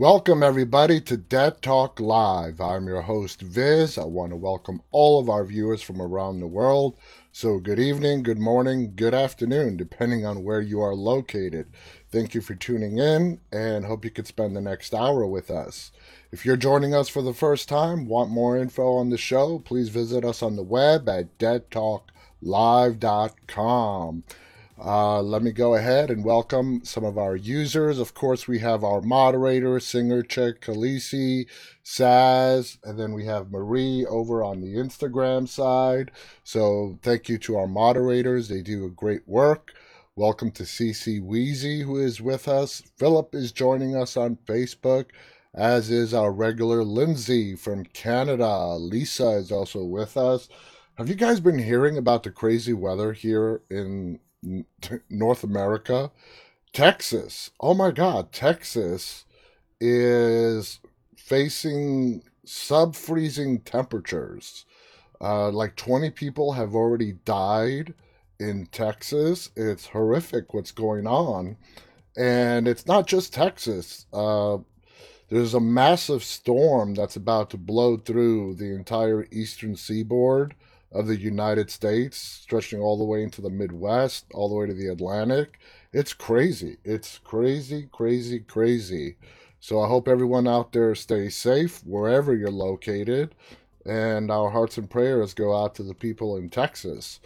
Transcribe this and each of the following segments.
Welcome, everybody, to Dead Talk Live. I'm your host, Viz. I want to welcome all of our viewers from around the world. So, good evening, good morning, good afternoon, depending on where you are located. Thank you for tuning in and hope you could spend the next hour with us. If you're joining us for the first time, want more info on the show, please visit us on the web at deadtalklive.com. Uh, let me go ahead and welcome some of our users. Of course, we have our moderator, singer chick Khaleesi, Saz, and then we have Marie over on the Instagram side. So thank you to our moderators. They do a great work. Welcome to CC Wheezy, who is with us. Philip is joining us on Facebook, as is our regular Lindsay from Canada. Lisa is also with us. Have you guys been hearing about the crazy weather here in North America, Texas. Oh my God, Texas is facing sub freezing temperatures. Uh, like 20 people have already died in Texas. It's horrific what's going on. And it's not just Texas. Uh, there's a massive storm that's about to blow through the entire eastern seaboard of the United States, stretching all the way into the Midwest, all the way to the Atlantic. It's crazy. It's crazy, crazy, crazy. So I hope everyone out there stays safe wherever you're located. And our hearts and prayers go out to the people in Texas.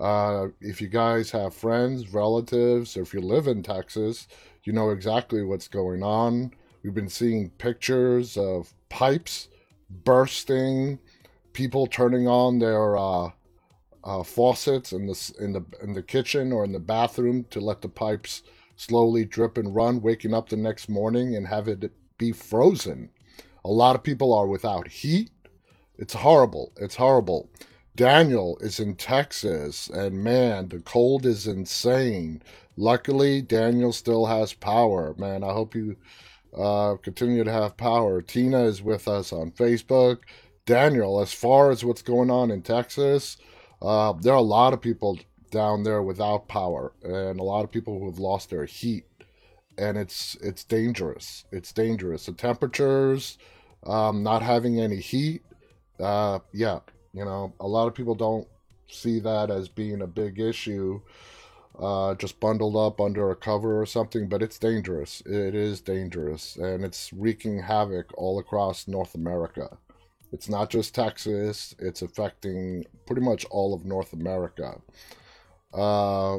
Uh, if you guys have friends, relatives, or if you live in Texas, you know exactly what's going on. We've been seeing pictures of pipes bursting, people turning on their uh, uh, faucets in the in the in the kitchen or in the bathroom to let the pipes slowly drip and run, waking up the next morning and have it be frozen. A lot of people are without heat. It's horrible. It's horrible. Daniel is in Texas, and man, the cold is insane. Luckily, Daniel still has power. Man, I hope you uh, continue to have power. Tina is with us on Facebook. Daniel, as far as what's going on in Texas, uh, there are a lot of people down there without power, and a lot of people who have lost their heat, and it's it's dangerous. It's dangerous. The temperatures, um, not having any heat, uh, yeah, you know, a lot of people don't see that as being a big issue. Uh, just bundled up under a cover or something, but it's dangerous. It is dangerous, and it's wreaking havoc all across North America. It's not just Texas, it's affecting pretty much all of North America. Uh,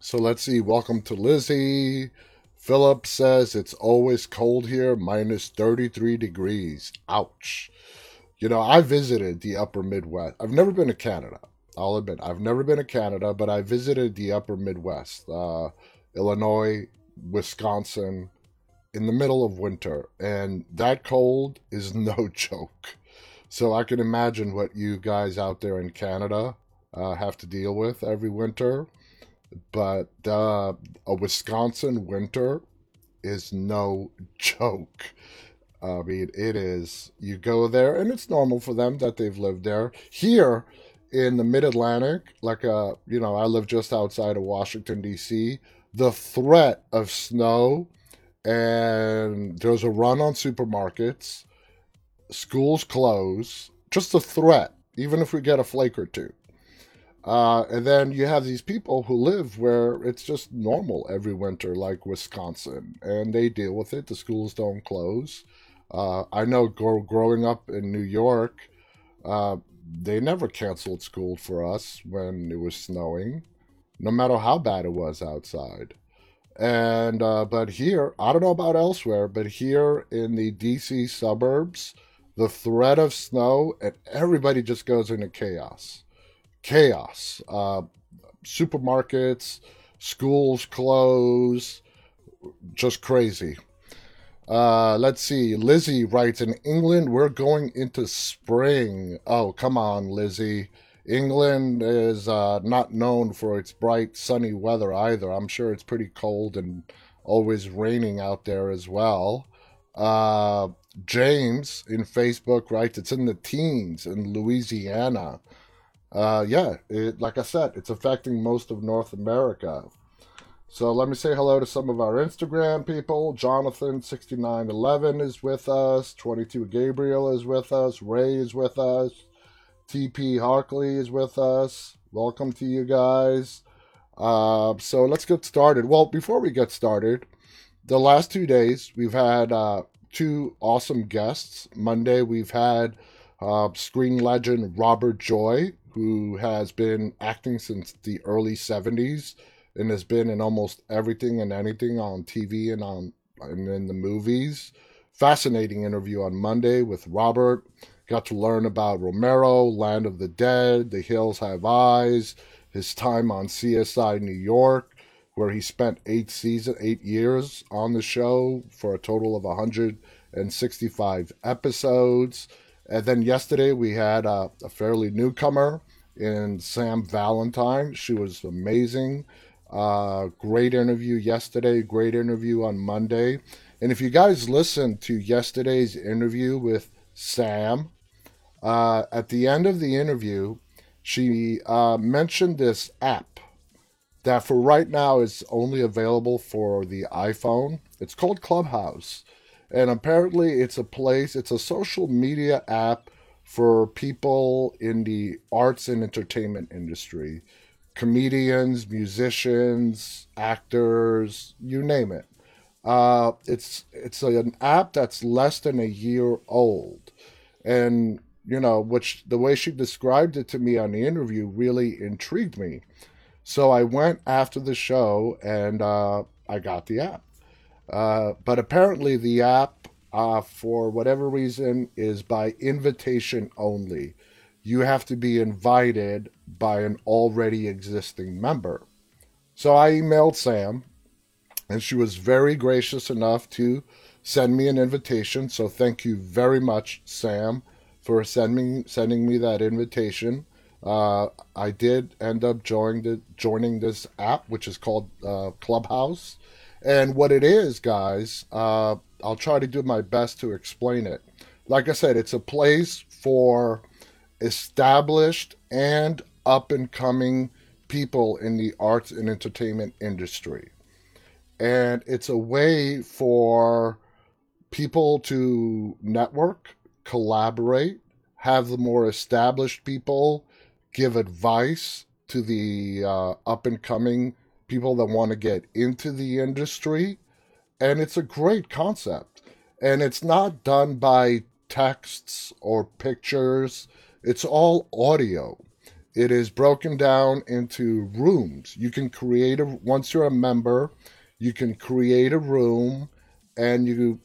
so let's see. Welcome to Lizzie. Philip says it's always cold here, minus 33 degrees. Ouch. You know, I visited the upper Midwest. I've never been to Canada. I'll admit, I've never been to Canada, but I visited the upper Midwest, uh, Illinois, Wisconsin, in the middle of winter, and that cold is no joke. So I can imagine what you guys out there in Canada uh, have to deal with every winter. But uh, a Wisconsin winter is no joke. I mean, it is. You go there, and it's normal for them that they've lived there. Here in the Mid Atlantic, like uh, you know, I live just outside of Washington D.C. The threat of snow and there's a run on supermarkets. Schools close. Just a threat, even if we get a flake or two. Uh, and then you have these people who live where it's just normal every winter, like Wisconsin, and they deal with it. The schools don't close. Uh, I know gro- growing up in New York, uh, they never canceled school for us when it was snowing, no matter how bad it was outside. And uh, but here, I don't know about elsewhere, but here in the DC suburbs, the threat of snow and everybody just goes into chaos. Chaos. Uh, supermarkets, schools close, just crazy. Uh, let's see. Lizzie writes in England, we're going into spring. Oh, come on, Lizzie. England is uh, not known for its bright, sunny weather either. I'm sure it's pretty cold and always raining out there as well. Uh, James in Facebook writes, it's in the teens in Louisiana. Uh, yeah, it, like I said, it's affecting most of North America. So let me say hello to some of our Instagram people. Jonathan6911 is with us. 22 Gabriel is with us. Ray is with us. TP Harkley is with us. Welcome to you guys. Uh, so let's get started. Well, before we get started, the last two days we've had uh, two awesome guests. Monday we've had uh, screen legend Robert Joy, who has been acting since the early 70s and has been in almost everything and anything on TV and on and in the movies. Fascinating interview on Monday with Robert. Got to learn about Romero, Land of the Dead, The Hills Have Eyes, his time on CSI New York, where he spent eight season, eight years on the show for a total of 165 episodes. And then yesterday we had a, a fairly newcomer in Sam Valentine. She was amazing. Uh, great interview yesterday, great interview on Monday. And if you guys listened to yesterday's interview with Sam, uh, at the end of the interview, she uh, mentioned this app that for right now is only available for the iPhone. It's called Clubhouse. And apparently, it's a place, it's a social media app for people in the arts and entertainment industry comedians, musicians, actors, you name it. Uh, it's it's an app that's less than a year old, and you know, which the way she described it to me on the interview really intrigued me. So I went after the show and uh, I got the app. Uh, but apparently, the app, uh, for whatever reason, is by invitation only you have to be invited by an already existing member. So I emailed Sam, and she was very gracious enough to send me an invitation. So thank you very much, Sam, for sending sending me that invitation. Uh, I did end up joining the, joining this app, which is called uh, Clubhouse. And what it is, guys, uh, I'll try to do my best to explain it. Like I said, it's a place for established and up and coming people in the arts and entertainment industry. And it's a way for people to network, collaborate, have the more established people give advice to the uh, up and coming people that want to get into the industry. And it's a great concept. And it's not done by texts or pictures it's all audio. It is broken down into rooms. You can create a once you're a member, you can create a room and you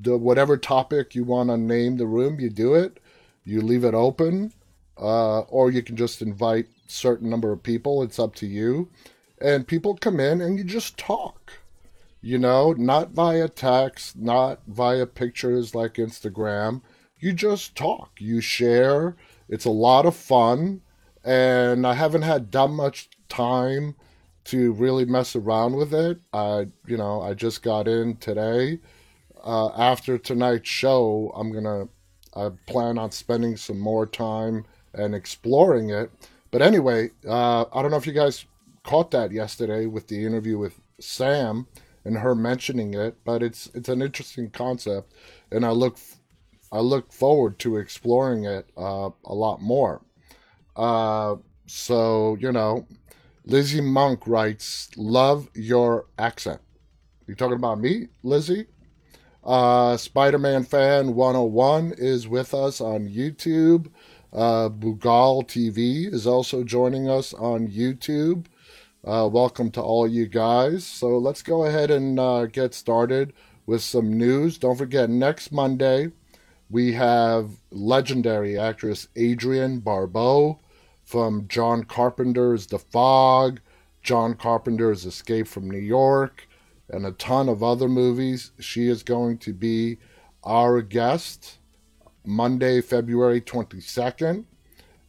the whatever topic you want to name the room, you do it. You leave it open, uh, or you can just invite certain number of people. It's up to you, and people come in and you just talk. You know, not via text, not via pictures like Instagram you just talk, you share. It's a lot of fun, and I haven't had that much time to really mess around with it. I, you know, I just got in today. Uh, after tonight's show, I'm gonna, I plan on spending some more time and exploring it. But anyway, uh, I don't know if you guys caught that yesterday with the interview with Sam and her mentioning it, but it's it's an interesting concept, and I look I look forward to exploring it uh, a lot more. Uh, so, you know, Lizzie Monk writes, Love your accent. You talking about me, Lizzie? Uh, Spider Man Fan 101 is with us on YouTube. Uh, Bugal TV is also joining us on YouTube. Uh, welcome to all you guys. So let's go ahead and uh, get started with some news. Don't forget, next Monday, we have legendary actress Adrienne Barbeau from John Carpenter's The Fog, John Carpenter's Escape from New York, and a ton of other movies. She is going to be our guest Monday, February 22nd.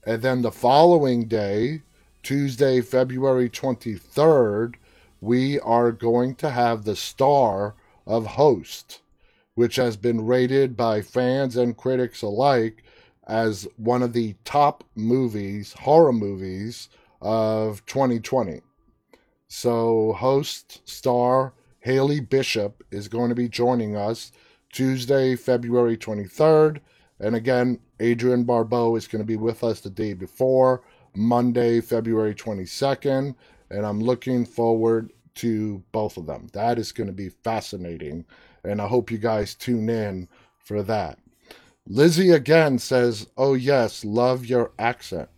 And then the following day, Tuesday, February 23rd, we are going to have the star of Host which has been rated by fans and critics alike as one of the top movies, horror movies of 2020. So, host star Haley Bishop is going to be joining us Tuesday, February 23rd. And again, Adrienne Barbeau is going to be with us the day before, Monday, February 22nd. And I'm looking forward to both of them. That is going to be fascinating. And I hope you guys tune in for that. Lizzie again says, Oh, yes, love your accent.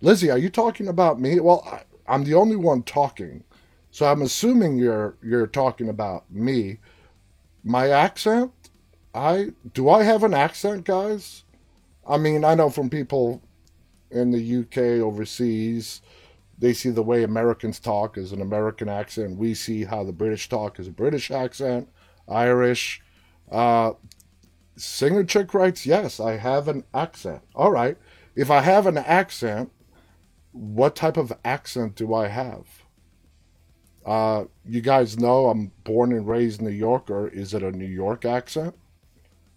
Lizzie, are you talking about me? Well, I'm the only one talking. So I'm assuming you're you're talking about me. My accent? I do I have an accent, guys? I mean, I know from people in the UK overseas, they see the way Americans talk as an American accent. We see how the British talk as a British accent, Irish. Uh, Singer Chick writes, Yes, I have an accent. All right. If I have an accent, what type of accent do I have? Uh, you guys know I'm born and raised New Yorker. Is it a New York accent?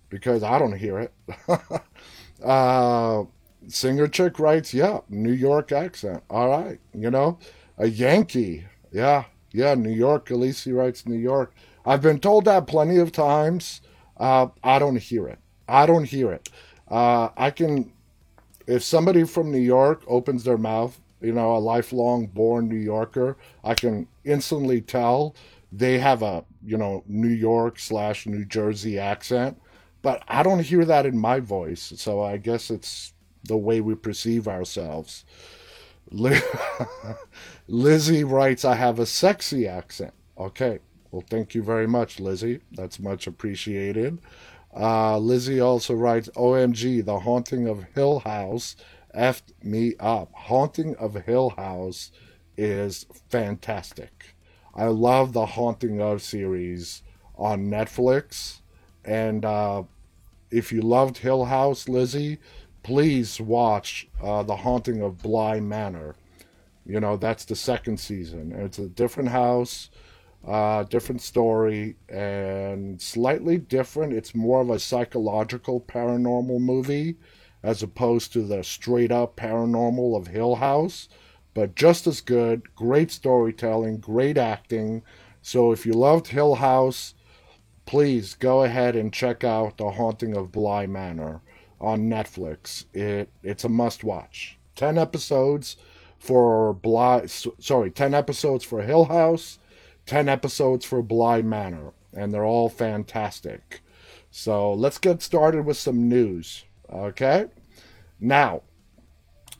Because I don't hear it. uh, Singer Chick writes, Yeah, New York accent. All right. You know, a Yankee. Yeah, yeah, New York. Elise writes New York. I've been told that plenty of times. Uh, I don't hear it. I don't hear it. Uh, I can, if somebody from New York opens their mouth, you know, a lifelong born New Yorker, I can instantly tell they have a, you know, New York slash New Jersey accent. But I don't hear that in my voice. So I guess it's the way we perceive ourselves. Lizzie writes, I have a sexy accent. Okay. Well, thank you very much, Lizzie. That's much appreciated. Uh, Lizzie also writes, OMG, The Haunting of Hill House effed me up. Haunting of Hill House is fantastic. I love the Haunting of series on Netflix. And uh, if you loved Hill House, Lizzie, please watch uh, The Haunting of Bly Manor. You know, that's the second season. It's a different house uh, different story and slightly different. It's more of a psychological paranormal movie as opposed to the straight up paranormal of Hill House, but just as good. Great storytelling, great acting. So if you loved Hill House, please go ahead and check out The Haunting of Bly Manor on Netflix. It it's a must watch. 10 episodes for Bly sorry, 10 episodes for Hill House 10 episodes for Bly Manor, and they're all fantastic. So let's get started with some news. Okay? Now,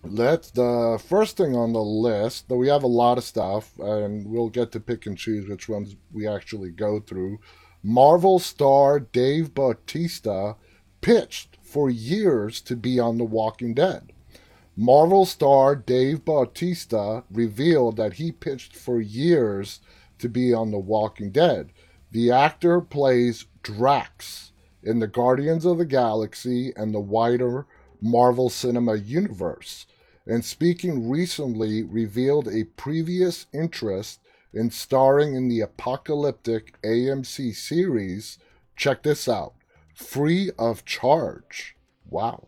let's the first thing on the list, though we have a lot of stuff, and we'll get to pick and choose which ones we actually go through. Marvel star Dave Bautista pitched for years to be on The Walking Dead. Marvel star Dave Bautista revealed that he pitched for years to be on The Walking Dead. The actor plays Drax in the Guardians of the Galaxy and the wider Marvel Cinema Universe, and speaking recently revealed a previous interest in starring in the apocalyptic AMC series. Check this out free of charge. Wow.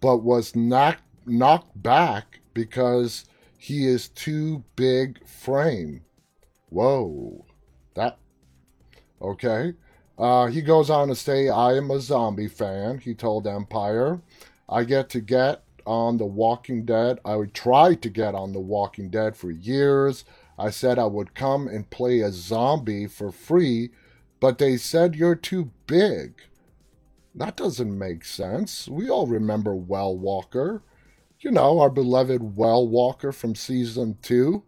But was knocked, knocked back because he is too big frame Whoa. That. Okay. Uh, he goes on to say, I am a zombie fan, he told Empire. I get to get on The Walking Dead. I would try to get on The Walking Dead for years. I said I would come and play a zombie for free, but they said you're too big. That doesn't make sense. We all remember Well Walker. You know, our beloved Well Walker from season two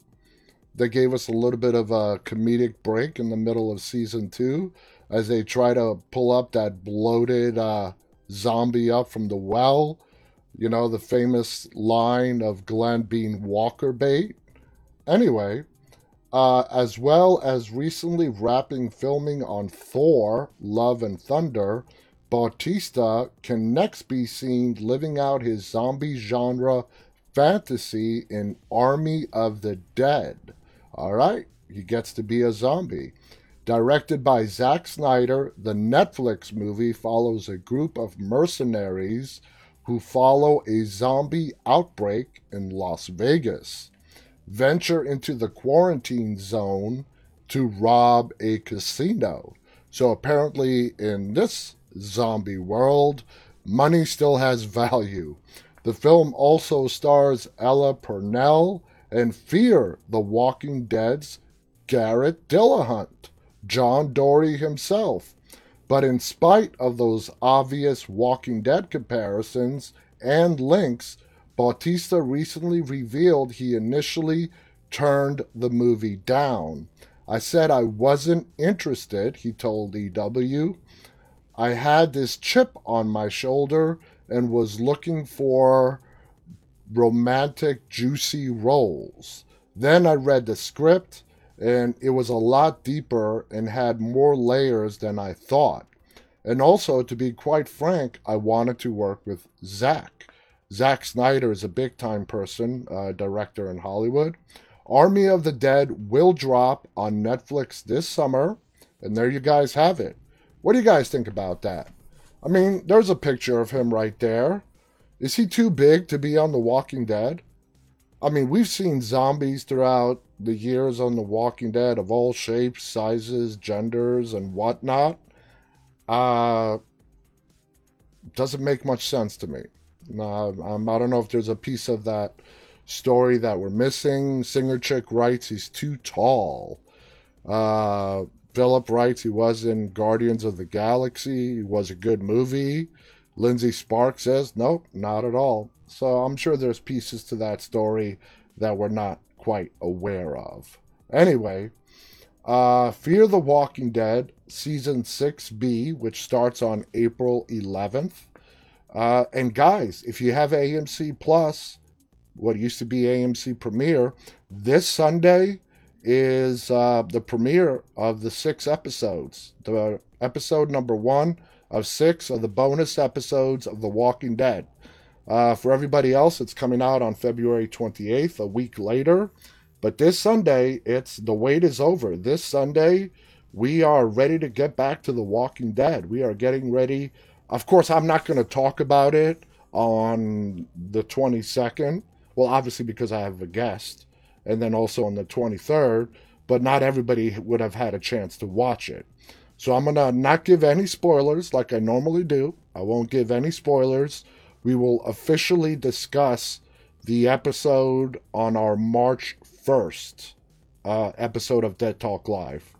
they gave us a little bit of a comedic break in the middle of season two as they try to pull up that bloated uh, zombie up from the well. You know, the famous line of Glenn being Walker bait. Anyway, uh, as well as recently wrapping filming on Thor, Love and Thunder, Bautista can next be seen living out his zombie genre fantasy in Army of the Dead. All right, he gets to be a zombie. Directed by Zack Snyder, the Netflix movie follows a group of mercenaries who follow a zombie outbreak in Las Vegas. venture into the quarantine zone to rob a casino. So apparently, in this zombie world, money still has value. The film also stars Ella Purnell and Fear the Walking Dead's Garrett Dillahunt, John Dorie himself. But in spite of those obvious Walking Dead comparisons and links, Bautista recently revealed he initially turned the movie down. I said I wasn't interested, he told EW. I had this chip on my shoulder and was looking for romantic, juicy roles. Then I read the script, and it was a lot deeper and had more layers than I thought. And also, to be quite frank, I wanted to work with Zack. Zack Snyder is a big time person, uh, director in Hollywood. Army of the Dead will drop on Netflix this summer, and there you guys have it. What do you guys think about that? I mean, there's a picture of him right there. Is he too big to be on The Walking Dead? I mean, we've seen zombies throughout the years on The Walking Dead of all shapes, sizes, genders, and whatnot. Uh, doesn't make much sense to me. Uh, I don't know if there's a piece of that story that we're missing. Singer Chick writes he's too tall. Uh, Philip writes he was in Guardians of the Galaxy. It was a good movie. Lindsay Sparks says, nope, not at all. So I'm sure there's pieces to that story that we're not quite aware of. Anyway, uh, Fear the Walking Dead, Season 6B, which starts on April 11th. Uh, and guys, if you have AMC Plus, what used to be AMC Premiere. This Sunday is uh, the premiere of the six episodes. The episode number one of six of the bonus episodes of The Walking Dead. Uh, for everybody else, it's coming out on February 28th, a week later. But this Sunday, it's the wait is over. This Sunday, we are ready to get back to The Walking Dead. We are getting ready. Of course, I'm not going to talk about it on the 22nd well, obviously because I have a guest, and then also on the 23rd, but not everybody would have had a chance to watch it. So I'm going to not give any spoilers like I normally do. I won't give any spoilers. We will officially discuss the episode on our March 1st uh, episode of Dead Talk Live,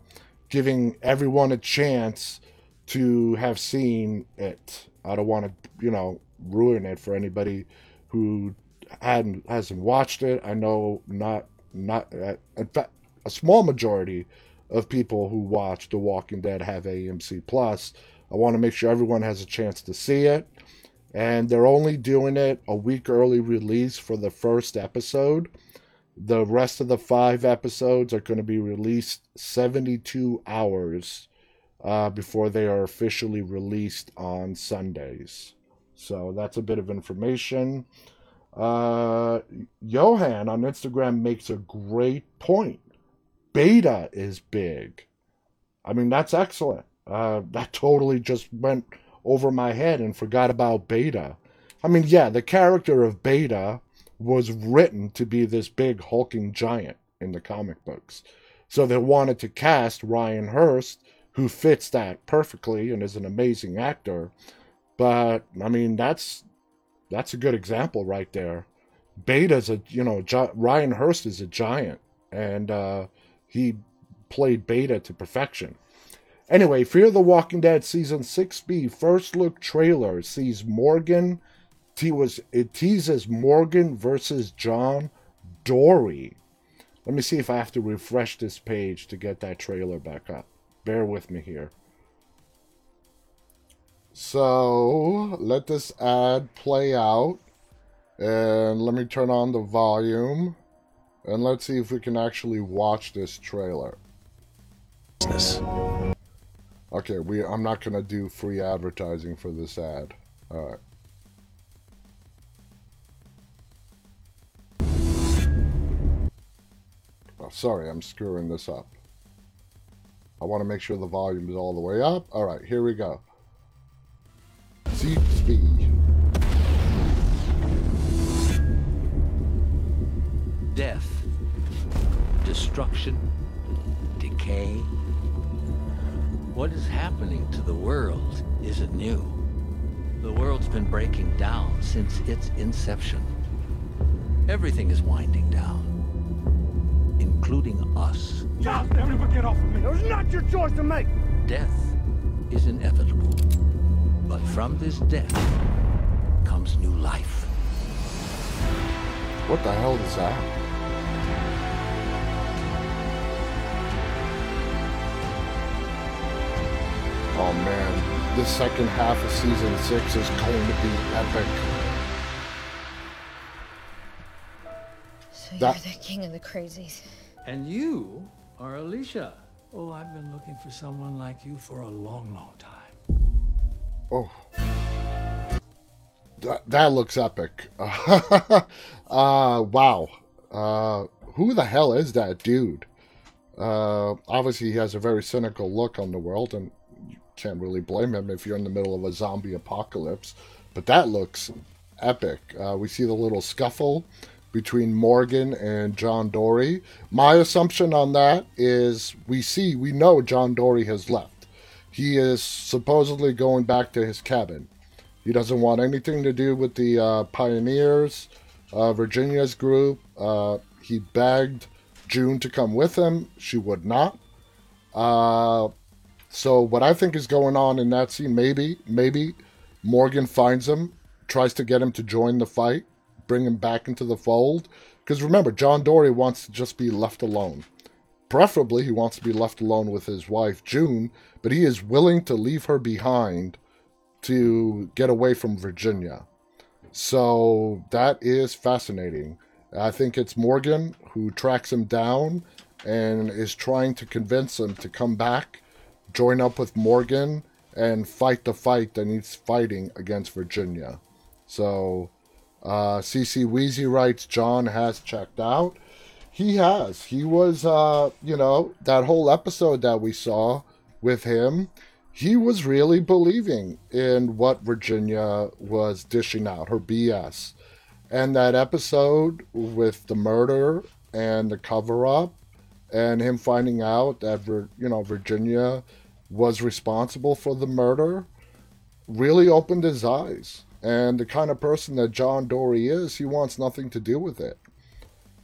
giving everyone a chance to have seen it. I don't want to, you know, ruin it for anybody who hadn't hasn't watched it. I know not not uh, in fact a small majority of people who watch The Walking Dead have AMC Plus. I want to make sure everyone has a chance to see it. And they're only doing it a week early release for the first episode. The rest of the five episodes are going to be released 72 hours uh, before they are officially released on Sundays. So that's a bit of information. Uh, Johan on Instagram makes a great point. Beta is big. I mean, that's excellent. Uh, that totally just went over my head and forgot about Beta. I mean, yeah, the character of Beta was written to be this big hulking giant in the comic books. So they wanted to cast Ryan Hurst, who fits that perfectly and is an amazing actor. But I mean, that's that's a good example right there. Beta's a you know gi- Ryan Hurst is a giant, and uh, he played Beta to perfection. Anyway, Fear the Walking Dead season six B first look trailer sees Morgan. Was it teases Morgan versus John Dorie. Let me see if I have to refresh this page to get that trailer back up. Bear with me here. So let this ad play out. And let me turn on the volume. And let's see if we can actually watch this trailer. Okay, we I'm not gonna do free advertising for this ad. Alright. Oh, sorry, I'm screwing this up. I want to make sure the volume is all the way up. Alright, here we go. Death destruction, decay. What is happening to the world isn't new. The world's been breaking down since its inception. Everything is winding down, including us. Just everybody get off of me. It was not your choice to make. Death is inevitable. But from this death comes new life. What the hell is that? Oh man, the second half of season six is going to be epic. So That- you're the king of the crazies. And you are Alicia. Oh, I've been looking for someone like you for a long, long time. Oh. That, that looks epic. uh, wow. Uh, who the hell is that dude? Uh, obviously, he has a very cynical look on the world, and you can't really blame him if you're in the middle of a zombie apocalypse. But that looks epic. Uh, we see the little scuffle between Morgan and John Dorie. My assumption on that is we see, we know John Dorie has left. He is supposedly going back to his cabin. He doesn't want anything to do with the uh, pioneers, uh, Virginia's group. Uh, he begged June to come with him. She would not. Uh, so what I think is going on in that scene, maybe, maybe Morgan finds him, tries to get him to join the fight, bring him back into the fold. Because remember, John Dorie wants to just be left alone. Preferably, he wants to be left alone with his wife, June, but he is willing to leave her behind to get away from Virginia. So that is fascinating. I think it's Morgan who tracks him down and is trying to convince him to come back, join up with Morgan, and fight the fight that he's fighting against Virginia. So, uh, CC Wheezy writes John has checked out. He has. He was, uh, you know, that whole episode that we saw with him, he was really believing in what Virginia was dishing out, her BS. And that episode with the murder and the cover up and him finding out that, you know, Virginia was responsible for the murder really opened his eyes. And the kind of person that John Dorie is, he wants nothing to do with it.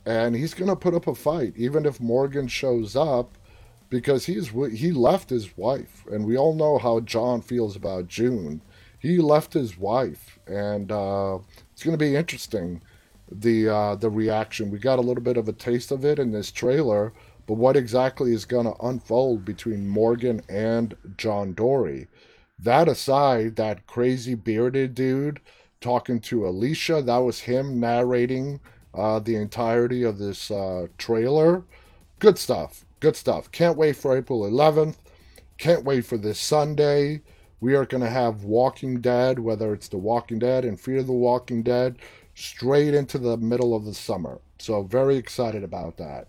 And he's going to put up a fight, even if Morgan shows up, because he's he left his wife, and we all know how John feels about June. He left his wife, and uh, it's going to be interesting the uh, the reaction. We got a little bit of a taste of it in this trailer, but what exactly is going to unfold between Morgan and John Dorie? That aside, that crazy bearded dude talking to Alicia, that was him narrating uh, the entirety of this uh, trailer. Good stuff. Good stuff. Can't wait for April 11th. Can't wait for this Sunday. We are going to have Walking Dead, whether it's The Walking Dead and Fear the Walking Dead, straight into the middle of the summer. So, very excited about that.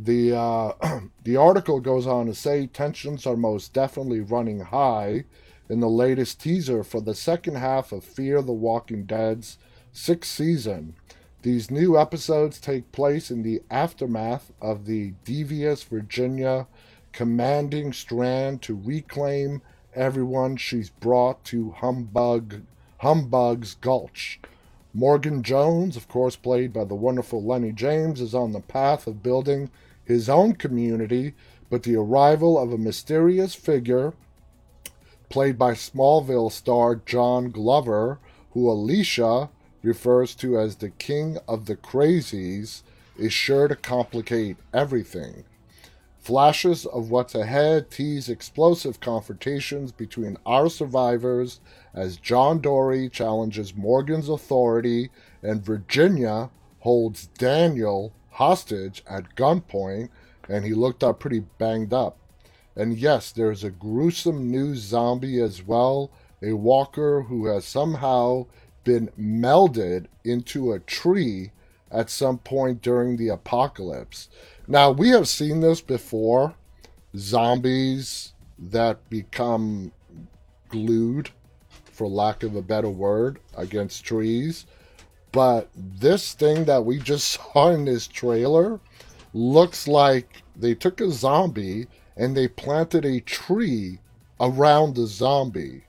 The uh, the article goes on to say tensions are most definitely running high in the latest teaser for the second half of Fear the Walking Dead's sixth season. These new episodes take place in the aftermath of the devious Virginia commanding Strand to reclaim everyone she's brought to Humbug Humbug's Gulch. Morgan Jones, of course played by the wonderful Lennie James, is on the path of building his own community, but the arrival of a mysterious figure played by Smallville star John Glover, who Alicia refers to as the King of the Crazies, is sure to complicate everything. Flashes of what's ahead tease explosive confrontations between our survivors as John Dorie challenges Morgan's authority and Virginia holds Daniel hostage at gunpoint, and he looked up pretty banged up. And yes, there's a gruesome new zombie as well, a walker who has somehow been melded into a tree at some point during the apocalypse. Now, we have seen this before zombies that become glued, for lack of a better word, against trees. But this thing that we just saw in this trailer, looks like they took a zombie and they planted a tree around the zombie.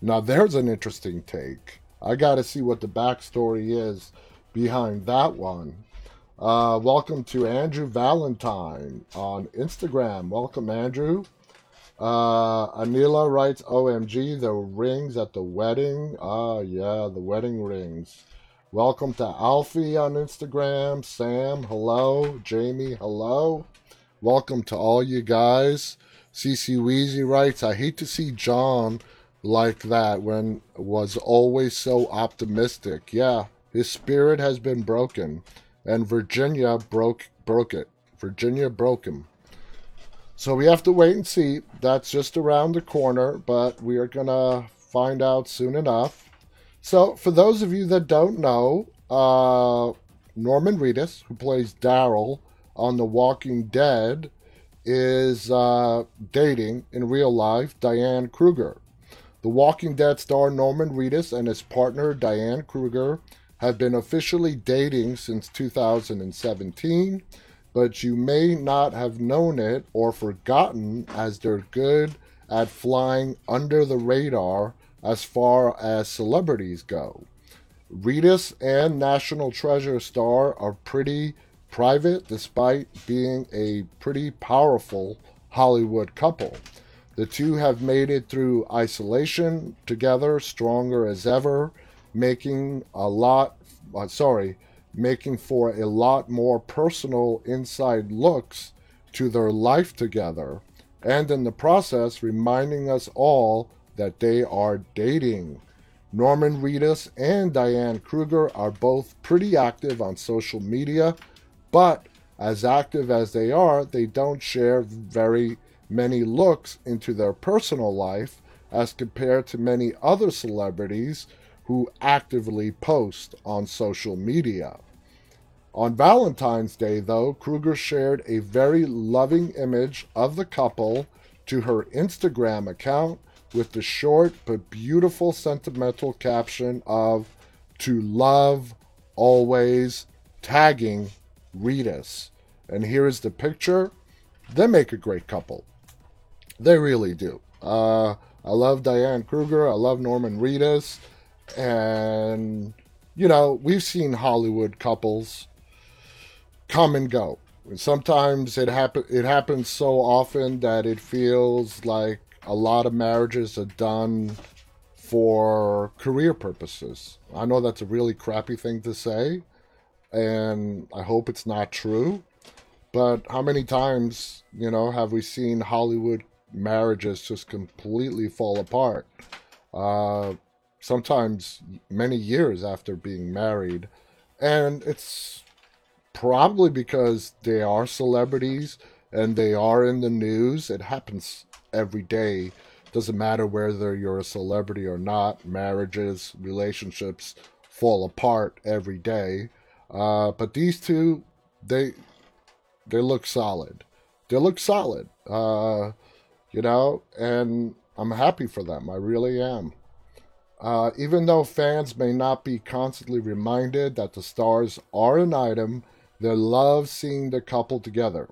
Now, there's an interesting take. I got to see what the backstory is behind that one. Uh, welcome to Andrew Valentine on Instagram. Welcome, Andrew. Uh, Anila writes, OMG, the rings at the wedding. Ah, yeah, the wedding rings. Welcome to Alfie on Instagram. Sam, hello. Jamie, hello. Welcome to all you guys. CC Weezy writes, I hate to see John like that when was always so optimistic. Yeah, his spirit has been broken, and Virginia broke broke it. Virginia broke him. So we have to wait and see. That's just around the corner, but we are gonna find out soon enough. So for those of you that don't know, uh, Norman Reedus, who plays Daryl on The Walking Dead, is uh, dating in real life Diane Kruger. The Walking Dead star Norman Reedus and his partner Diane Kruger have been officially dating since 2017, but you may not have known it or forgotten as they're good at flying under the radar as far as celebrities go. Reedus and National Treasure star are pretty private despite being a pretty powerful Hollywood couple. The two have made it through isolation together, stronger as ever, making a lot, uh, sorry, making for a lot more personal inside looks to their life together, and in the process, reminding us all that they are dating. Norman Reedus and Diane Kruger are both pretty active on social media, but as active as they are, they don't share very many looks into their personal life as compared to many other celebrities who actively post on social media. On Valentine's Day, though, Kruger shared a very loving image of the couple to her Instagram account with the short but beautiful sentimental caption of To love always, tagging Reedus. And here is the picture. They make a great couple. They really do. Uh, I love Diane Kruger. I love Norman Reedus. And, you know, we've seen Hollywood couples come and go. Sometimes it happen it happens so often that it feels like a lot of marriages are done for career purposes. I know that's a really crappy thing to say, and I hope it's not true. But how many times, you know, have we seen Hollywood marriages just completely fall apart. Uh, sometimes many years after being married. And it's probably because they are celebrities and they are in the news. It happens every day. Doesn't matter whether you're a celebrity or not. Marriages, relationships fall apart every day. Uh, but these two, they they look solid. They look solid. Uh, you know, and I'm happy for them. I really am. Uh, even though fans may not be constantly reminded that the stars are an item, they love seeing the couple together.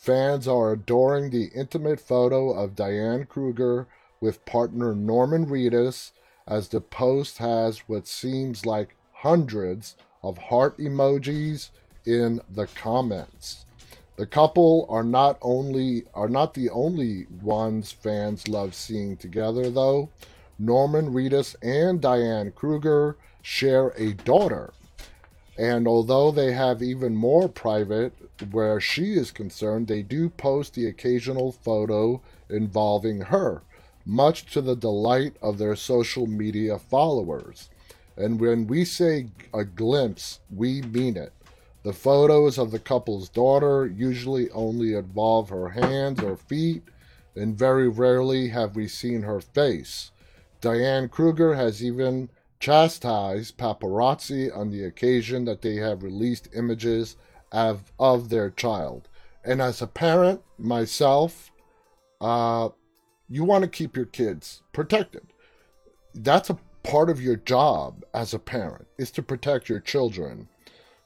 Fans are adoring the intimate photo of Diane Kruger with partner Norman Reedus, as the post has what seems like hundreds of heart emojis in the comments. The couple are not only are not the only ones fans love seeing together though. Norman Reedus and Diane Kruger share a daughter. And although they have even more private where she is concerned, they do post the occasional photo involving her, much to the delight of their social media followers. And when we say a glimpse, we mean it. The photos of the couple's daughter usually only involve her hands or feet, and very rarely have we seen her face. Diane Kruger has even chastised paparazzi on the occasion that they have released images of, of their child. And as a parent myself, uh, you want to keep your kids protected. That's a part of your job as a parent is to protect your children.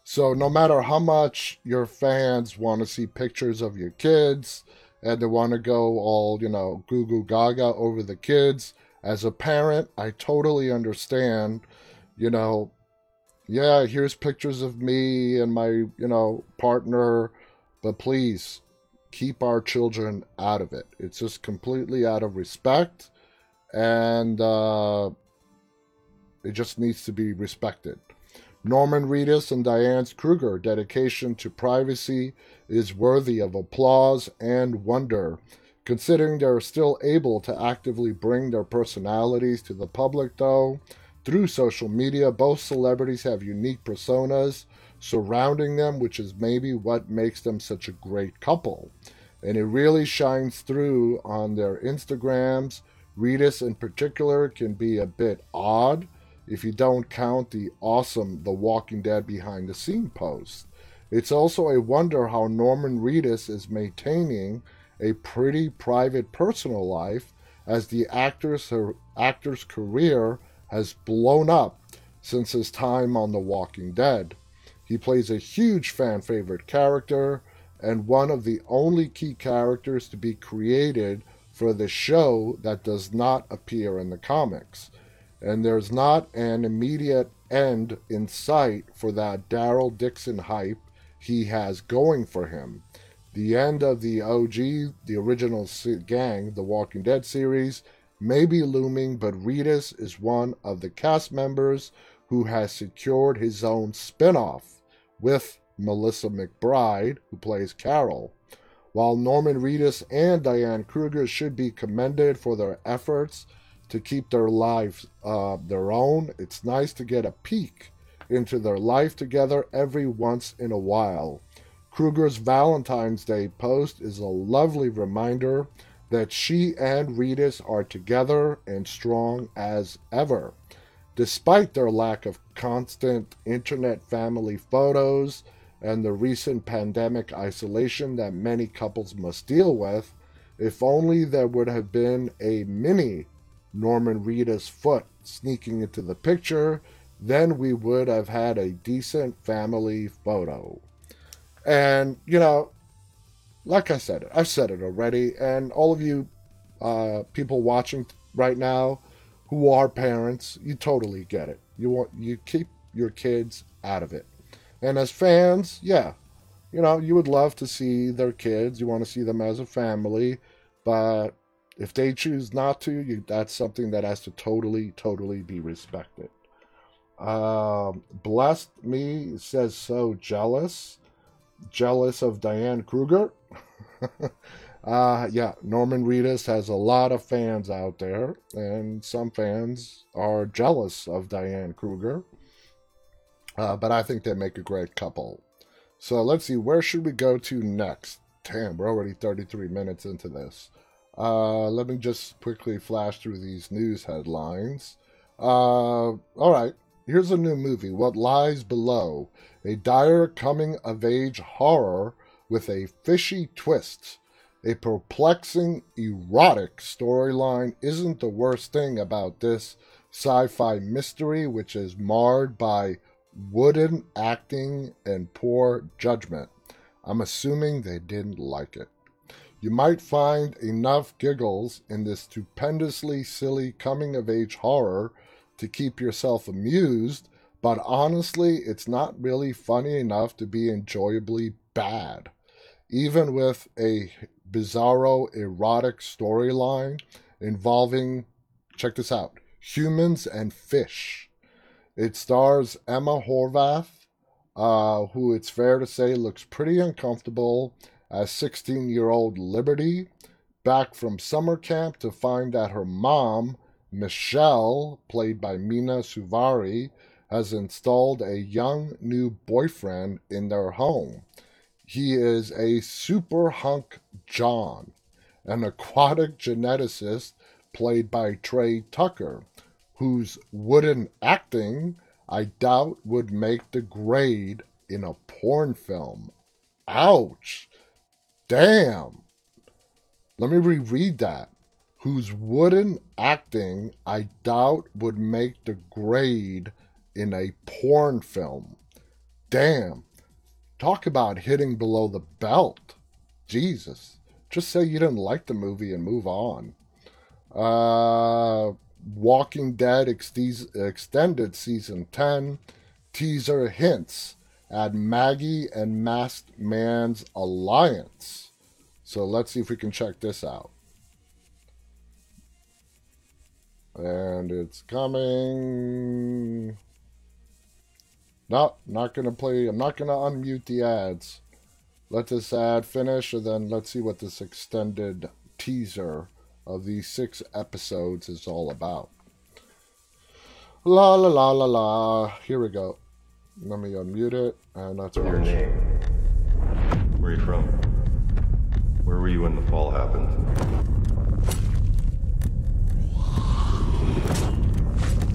So no matter how much your fans want to see pictures of your kids and they want to go all, you know, goo goo gaga over the kids, as a parent, I totally understand, you know, yeah, here's pictures of me and my, you know, partner, but please keep our children out of it. It's just completely out of respect and uh, it just needs to be respected. Norman Reedus and Diane Kruger dedication to privacy is worthy of applause and wonder, considering they're still able to actively bring their personalities to the public, though. Through social media, both celebrities have unique personas surrounding them, which is maybe what makes them such a great couple. And it really shines through on their Instagrams. Reedus, in particular, can be a bit odd if you don't count the awesome The Walking Dead behind the scene post. It's also a wonder how Norman Reedus is maintaining a pretty private personal life as the actor's, actor's career has blown up since his time on The Walking Dead. He plays a huge fan favorite character and one of the only key characters to be created for the show that does not appear in the comics and there's not an immediate end in sight for that Daryl Dixon hype he has going for him. The end of the OG, the original gang, the Walking Dead series, may be looming, but Reedus is one of the cast members who has secured his own spin off with Melissa McBride, who plays Carol. While Norman Reedus and Diane Kruger should be commended for their efforts to keep their lives uh, their own. It's nice to get a peek into their life together every once in a while. Kruger's Valentine's Day post is a lovely reminder that she and Reedus are together and strong as ever. Despite their lack of constant internet family photos and the recent pandemic isolation that many couples must deal with, if only there would have been a mini Norman Reedus foot sneaking into the picture, then we would have had a decent family photo. And, you know, like I said, I've said it already, and all of you uh, people watching right now who are parents, you totally get it. You want you keep your kids out of it. And as fans, yeah, you know, you would love to see their kids. You want to see them as a family, but if they choose not to, you, that's something that has to totally, totally be respected. Um, blessed me says so jealous, jealous of Diane Kruger. uh, yeah, Norman Reedus has a lot of fans out there, and some fans are jealous of Diane Kruger. Uh, but I think they make a great couple. So let's see, where should we go to next? Damn, we're already 33 minutes into this. Uh, let me just quickly flash through these news headlines. Uh, all right, here's a new movie, What Lies Below, a dire coming of age horror with a fishy twist. A perplexing, erotic storyline isn't the worst thing about this sci fi mystery, which is marred by wooden acting and poor judgment. I'm assuming they didn't like it. You might find enough giggles in this stupendously silly coming of age horror to keep yourself amused, but honestly, it's not really funny enough to be enjoyably bad. Even with a bizarro erotic storyline involving, check this out, humans and fish. It stars Ema Horvath, uh, who it's fair to say looks pretty uncomfortable as 16 year old Liberty back from summer camp to find that her mom, Michelle, played by Mena Suvari, has installed a young new boyfriend in their home. He is a super hunk John, an aquatic geneticist played by Trey Tucker, whose wooden acting I doubt would make the grade in a porn film. Ouch! Damn. Let me reread that. Whose wooden acting I doubt would make the grade in a porn film. damn. Talk about hitting below the belt. Jesus. Just say you didn't like the movie and move on. Uh, Walking Dead ex- Extended Season 10 teaser hints at Maggie and Masked Man's alliance. So let's see if we can check this out. And it's coming. No, not gonna play. I'm not gonna unmute the ads. Let this ad finish, and then let's see what this extended teaser of these six episodes is all about. La la la la la. Here we go. Let me unmute it, and let's Your watch. name. Where are you from? Where were you when the fall happened?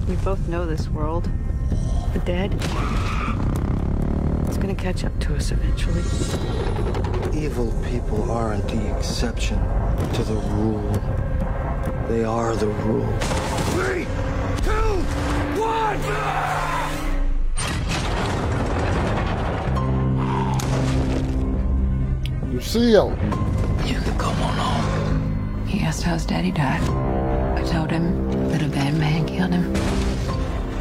We both know this world. The dead. It's gonna catch up to us eventually. Evil people aren't the exception to the rule. They are the rule. Three, two, one! Lucille. You could come on home. He asked how his daddy died. I told him that a bad man killed him.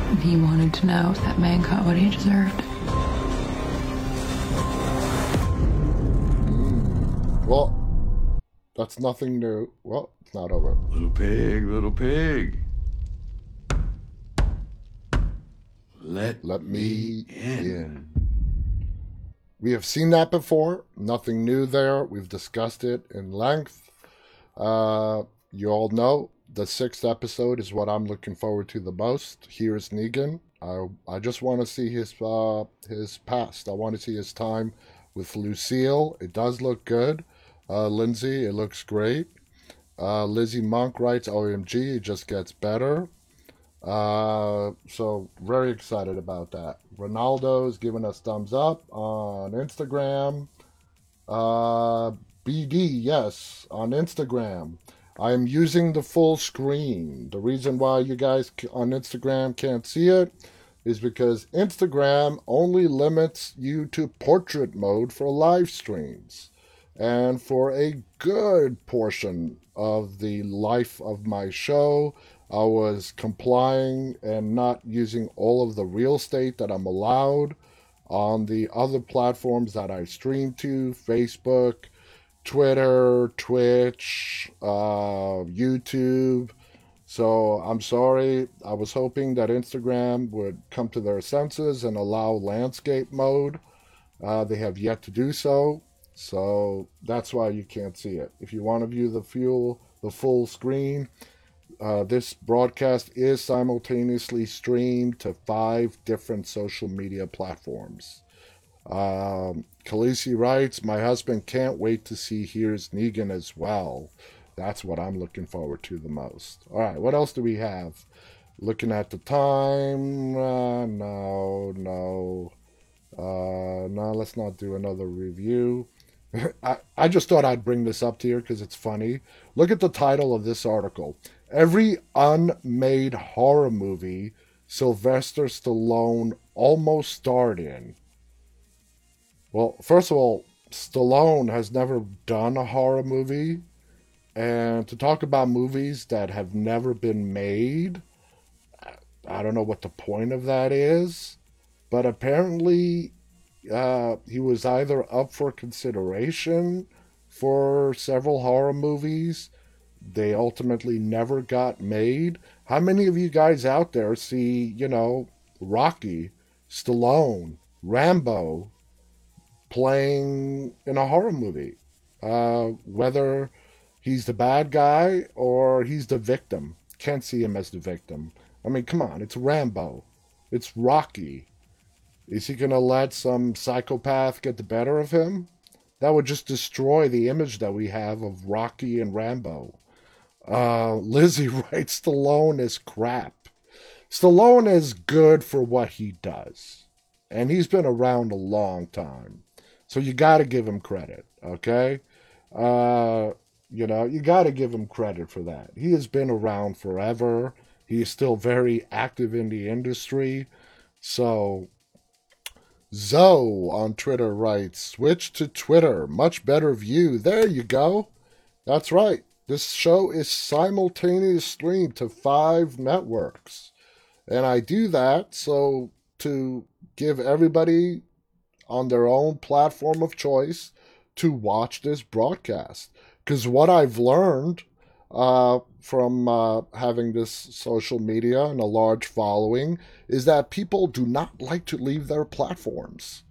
And he wanted to know if that man got what he deserved. Well, that's nothing new. Well, it's not over. Little pig, little pig. Let, Let me in. in. We have seen that before. Nothing new there. We've discussed it in length. Uh, you all know the sixth episode is what I'm looking forward to the most. Here's Negan. I I just want to see his uh, his past. I want to see his time with Lucille. It does look good. Uh, Lindsay, it looks great. Uh, Lizzie Monk writes, "OMG, it just gets better." Uh, so very excited about that. Ronaldo's giving us thumbs up on Instagram. Uh, BD, yes, on Instagram. I am using the full screen. The reason why you guys on Instagram can't see it is because Instagram only limits you to portrait mode for live streams. And for a good portion of the life of my show, I was complying and not using all of the real estate that I'm allowed on the other platforms that I stream to Facebook, Twitter, Twitch, uh, YouTube. So I'm sorry. I was hoping that Instagram would come to their senses and allow landscape mode. Uh, they have yet to do so. So that's why you can't see it. If you want to view the fuel, the full screen, uh, this broadcast is simultaneously streamed to five different social media platforms. Um, Khaleesi writes, My husband can't wait to see Here's Negan as well. That's what I'm looking forward to the most. All right, what else do we have? Looking at the time. Uh, no, no. Uh, no, let's not do another review. I, I just thought I'd bring this up to you because it's funny. Look at the title of this article. Every unmade horror movie Sylvester Stallone almost starred in. Well, first of all, Stallone has never done a horror movie. And to talk about movies that have never been made, I don't know what the point of that is. But apparently, uh, he was either up for consideration for several horror movies. They ultimately never got made. How many of you guys out there see, you know, Rocky, Stallone, Rambo playing in a horror movie? Uh, whether he's the bad guy or he's the victim. Can't see him as the victim. I mean, come on, it's Rambo. It's Rocky. Is he going to let some psychopath get the better of him? That would just destroy the image that we have of Rocky and Rambo. Uh, Lizzie writes Stallone is crap. Stallone is good for what he does. And he's been around a long time. So you got to give him credit, okay? Uh, you know, you got to give him credit for that. He has been around forever. He is still very active in the industry. So Zoe on Twitter writes, switch to Twitter. Much better view. There you go. That's right. This show is simultaneous streamed to five networks. And I do that so to give everybody on their own platform of choice to watch this broadcast. Because what I've learned uh, from uh, having this social media and a large following is that people do not like to leave their platforms.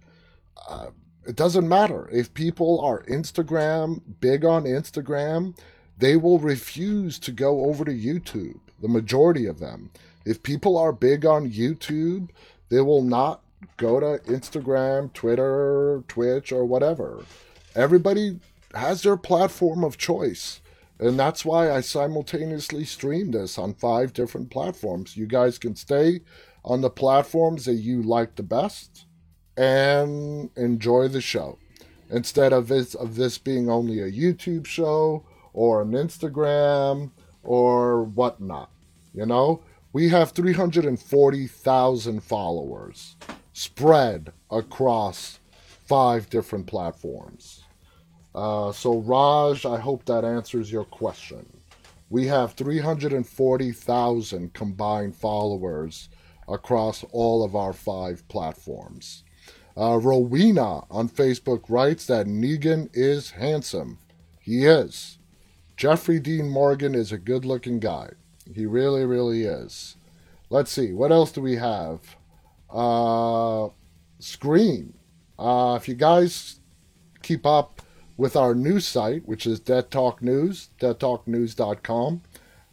Uh, it doesn't matter. If people are Instagram, big on Instagram, they will refuse to go over to YouTube, the majority of them. If people are big on YouTube, they will not go to Instagram, Twitter, Twitch, or whatever. Everybody has their platform of choice. And that's why I simultaneously stream this on five different platforms. You guys can stay on the platforms that you like the best and enjoy the show. Instead of this, of this being only a YouTube show or an Instagram or whatnot. You know, we have 340,000 followers spread across five different platforms. Uh, so, Raj, I hope that answers your question. We have 340,000 combined followers across all of our five platforms. Uh, Rowena on Facebook writes that Negan is handsome. He is. Jeffrey Dean Morgan is a good looking guy. He really, really is. Let's see, what else do we have? Uh, Scream. Uh, if you guys keep up with our news site, which is Dead Talk News, deadtalknews.com,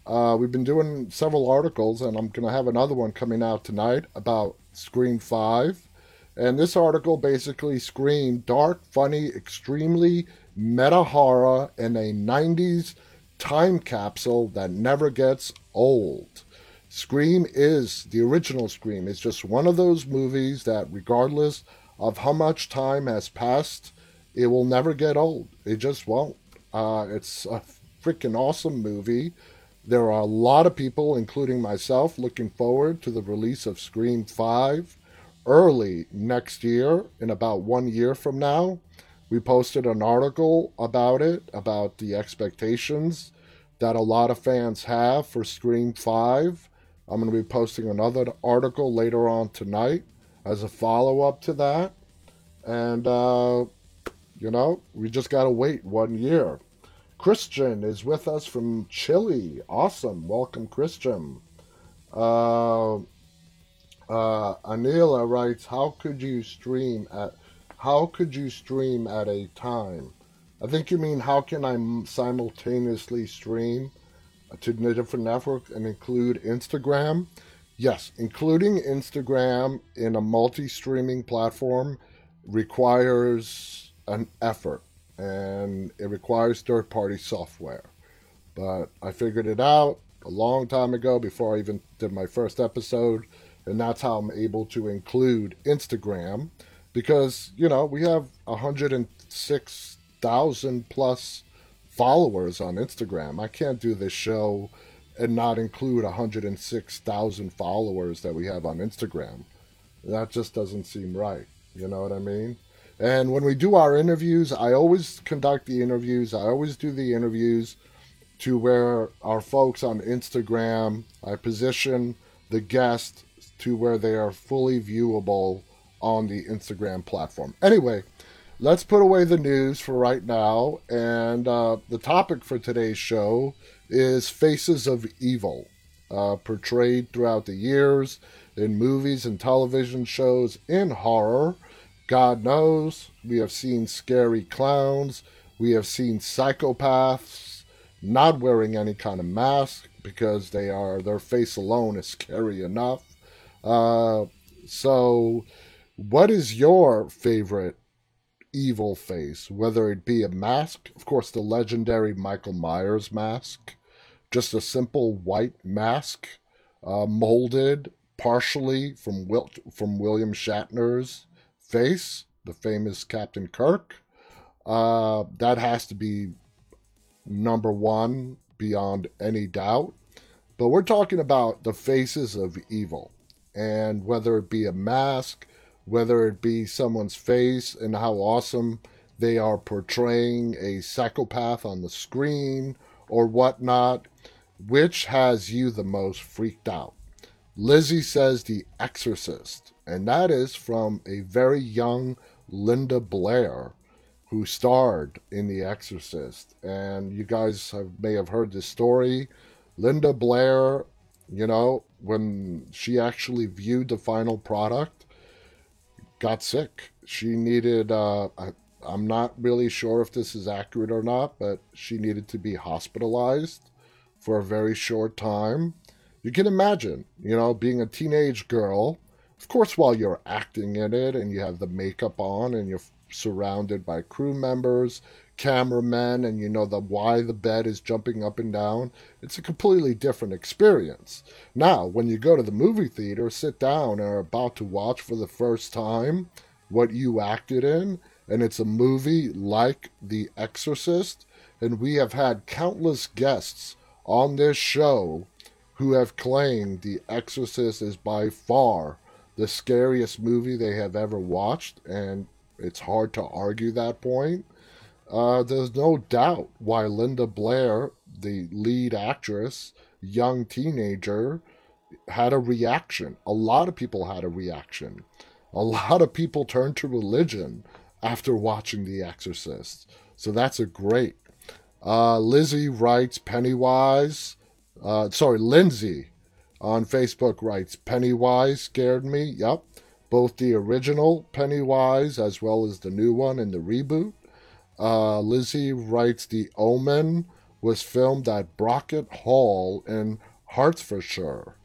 uh, we've been doing several articles, and I'm going to have another one coming out tonight about Scream 5. And this article basically screamed dark, funny, extremely meta horror in a 90s time capsule that never gets old. Scream is the original Scream. It's just one of those movies that, regardless of how much time has passed, it will never get old. It just won't. Uh, it's a freaking awesome movie. There are a lot of people, including myself, looking forward to the release of Scream 5 early next year, in about one year from now. We posted an article about it, about the expectations that a lot of fans have for Scream 5. I'm going to be posting another article later on tonight as a follow up to that. And, uh, you know, we just got to wait one year. Christian is with us from Chile. Awesome. Welcome, Christian. Uh, uh, Anila writes, "How could you stream at? How could you stream at a time? I think you mean how can I simultaneously stream to different networks and include Instagram? Yes, including Instagram in a multi-streaming platform requires an effort and it requires third-party software. But I figured it out a long time ago before I even did my first episode and that's how I'm able to include Instagram because you know we have 106,000 plus followers on Instagram. I can't do this show and not include 106,000 followers that we have on Instagram. That just doesn't seem right. You know what I mean? And when we do our interviews, I always conduct the interviews. I always do the interviews to where our folks on Instagram, I position the guest to where they are fully viewable on the Instagram platform. Anyway, let's put away the news for right now. And uh, the topic for today's show is Faces of Evil, uh, portrayed throughout the years in movies and television shows in horror. God knows, we have seen scary clowns, we have seen psychopaths not wearing any kind of mask because they are their face alone is scary enough. Uh, so, what is your favorite evil face? Whether it be a mask, of course, the legendary Michael Myers mask, just a simple white mask, uh, molded partially from Wil- from William Shatner's face, the famous Captain Kirk. Uh, that has to be number one beyond any doubt. But we're talking about the faces of evil and whether it be a mask, whether it be someone's face and how awesome they are portraying a psychopath on the screen or whatnot. Which has you the most freaked out? Lizzie says The Exorcist, and that is from a very young Linda Blair who starred in The Exorcist. And you guys have, may have heard this story. Linda Blair, you know, when she actually viewed the final product, got sick. She needed, uh, I, I'm not really sure if this is accurate or not, but she needed to be hospitalized for a very short time. You can imagine, you know, being a teenage girl. Of course, while you're acting in it and you have the makeup on and you're surrounded by crew members, cameramen, and you know the why the bed is jumping up and down. It's a completely different experience. Now, when you go to the movie theater, sit down and are about to watch for the first time what you acted in, and it's a movie like The Exorcist, and we have had countless guests on this show who have claimed The Exorcist is by far the scariest movie they have ever watched, and it's hard to argue that point. Uh, there's no doubt why Linda Blair, the lead actress, young teenager, had a reaction. A lot of people had a reaction. A lot of people turned to religion after watching The Exorcist. So that's a great. Uh, Lizzie writes Pennywise. Uh, sorry, Lindsay on Facebook writes Pennywise scared me. Yep both the original Pennywise as well as the new one in the reboot. Uh, Lizzie writes The Omen was filmed at Brocket Hall in Hertfordshire.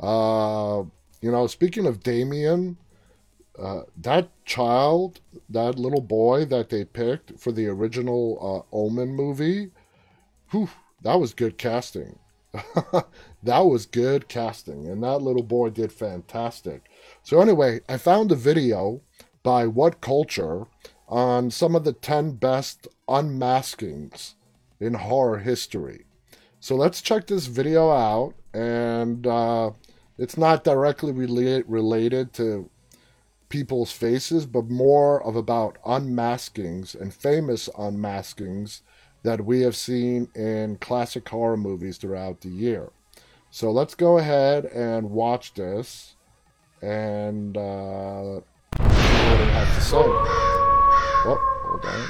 Uh, you know, speaking of Damien, uh, that child, that little boy that they picked for the original uh, Omen movie, whew, that was good casting. that was good casting, and that little boy did fantastic. So, anyway, I found a video by What Culture on some of the 10 best unmaskings in horror history. So, let's check this video out. And uh, it's not directly rela- related to people's faces, but more of about unmaskings and famous unmaskings that we have seen in classic horror movies throughout the year. So let's go ahead and watch this and uh, what it has to say. Oh, hold on.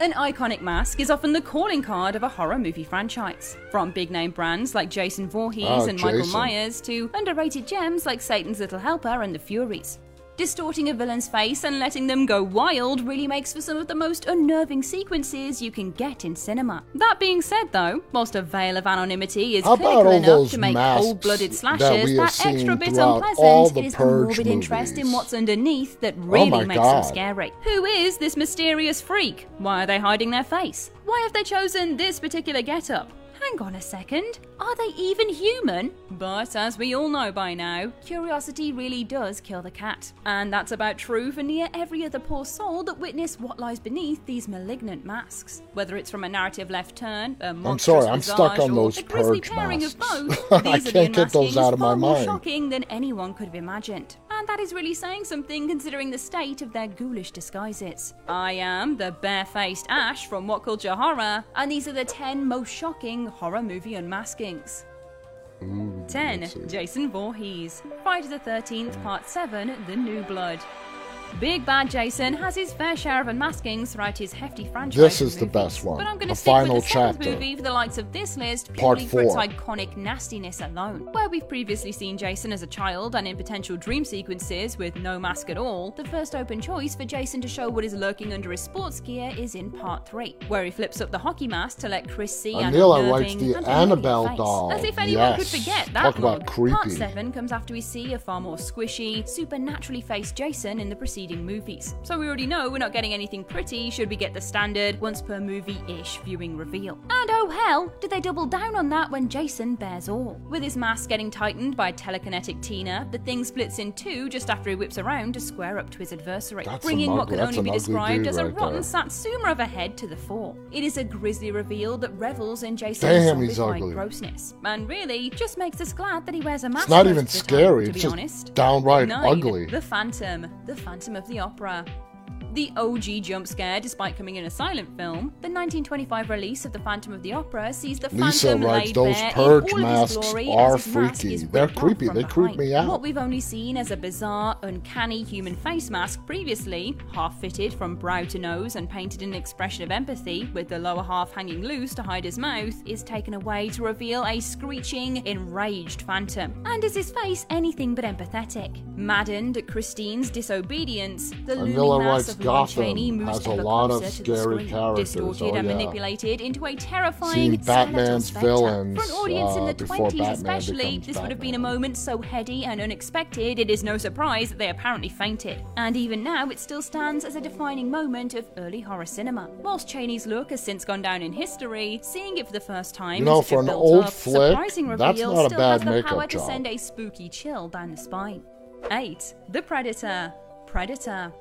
An iconic mask is often the calling card of a horror movie franchise. From big name brands like Jason Voorhees Oh, and Michael Myers to underrated gems like Satan's Little Helper and the Furies. Distorting a villain's face and letting them go wild really makes for some of the most unnerving sequences you can get in cinema. That being said, though, whilst a veil of anonymity is How clinical enough to make cold-blooded that slashes, have that extra bit unpleasant it is the morbid interest in what's underneath that Oh really my makes God. them scary. Who is this mysterious freak? Why are they hiding their face? Why have they chosen this particular getup? Hang on a second. Are they even human? But as we all know by now, curiosity really does kill the cat. And that's about true for near every other poor soul that witnessed what lies beneath these malignant masks. Whether it's from a narrative left turn, a monstrous sorry, I'm stuck on or those purge pairing of masks. both, I these are the can't get those out of my far more shocking than anyone could have imagined. And that is really saying something considering the state of their ghoulish disguises. I am the barefaced Ash from What Culture Horror, and these are the 10 most shocking horror movie unmaskings. 10. Jason Voorhees. Friday the 13th, Part 7 The New Blood. Big Bad Jason has his fair share of unmaskings throughout his hefty franchise. This is the best one. But I'm going to stick final with the seventh chapter. movie for the likes of this list Part purely for its iconic nastiness alone. Where we've previously seen Jason as a child and in potential dream sequences with no mask at all, the first open choice for Jason to show what is lurking under his sports gear is in part 3, where he flips up the hockey mask to let Chris see an Anila unnerving writes the Annabelle face. doll. As if anyone could forget that Talk about creepy. Part 7 comes after we see a far more squishy, supernaturally faced Jason in the preceding preceding movies. So we already know we're not getting anything pretty should we get the standard once per movie ish viewing reveal. And oh hell, did they double down on that when Jason bears all? With his mask getting tightened by telekinetic Tina, the thing splits in two just after he whips around to square up to his adversary, That's bringing what can only be described as a right rotten there. satsuma of a head to the fore. It is a grisly reveal that revels in Jason's zombified grossness, and really just makes us glad that he wears a mask. It's not even the time, scary. to be honest. downright Nine, ugly. The Phantom, the Phantom of the Opera. The OG jump scare, despite coming in a silent film, the 1925 release of The Phantom of the Opera sees the Lisa Phantom writes, laid "Those bare purge in all masks of his glory are his mask freaky. They're creepy. They creep me out. What we've only seen as a bizarre, uncanny human face mask previously, half fitted from brow to nose and painted in an expression of empathy, with the lower half hanging loose to hide his mouth, is taken away to reveal a screeching, enraged phantom. And is his face anything but empathetic? Maddened at Christine's disobedience, the looming mass of Gotham has a lot of the scary characters, distorted oh and yeah. manipulated into a terrifying Seen Batman's villains, For an audience in uh, the before 20s Batman especially, this would have been a moment so heady and unexpected it is no surprise that they apparently fainted. And even now it still stands as a defining moment of early horror cinema. Whilst Chaney's look has since gone down in history, seeing it for the first time You know, in for a an old up, flick, surprising reveal that's not a still bad has the power to send a spooky chill down the spine. 8. The Predator. Predator.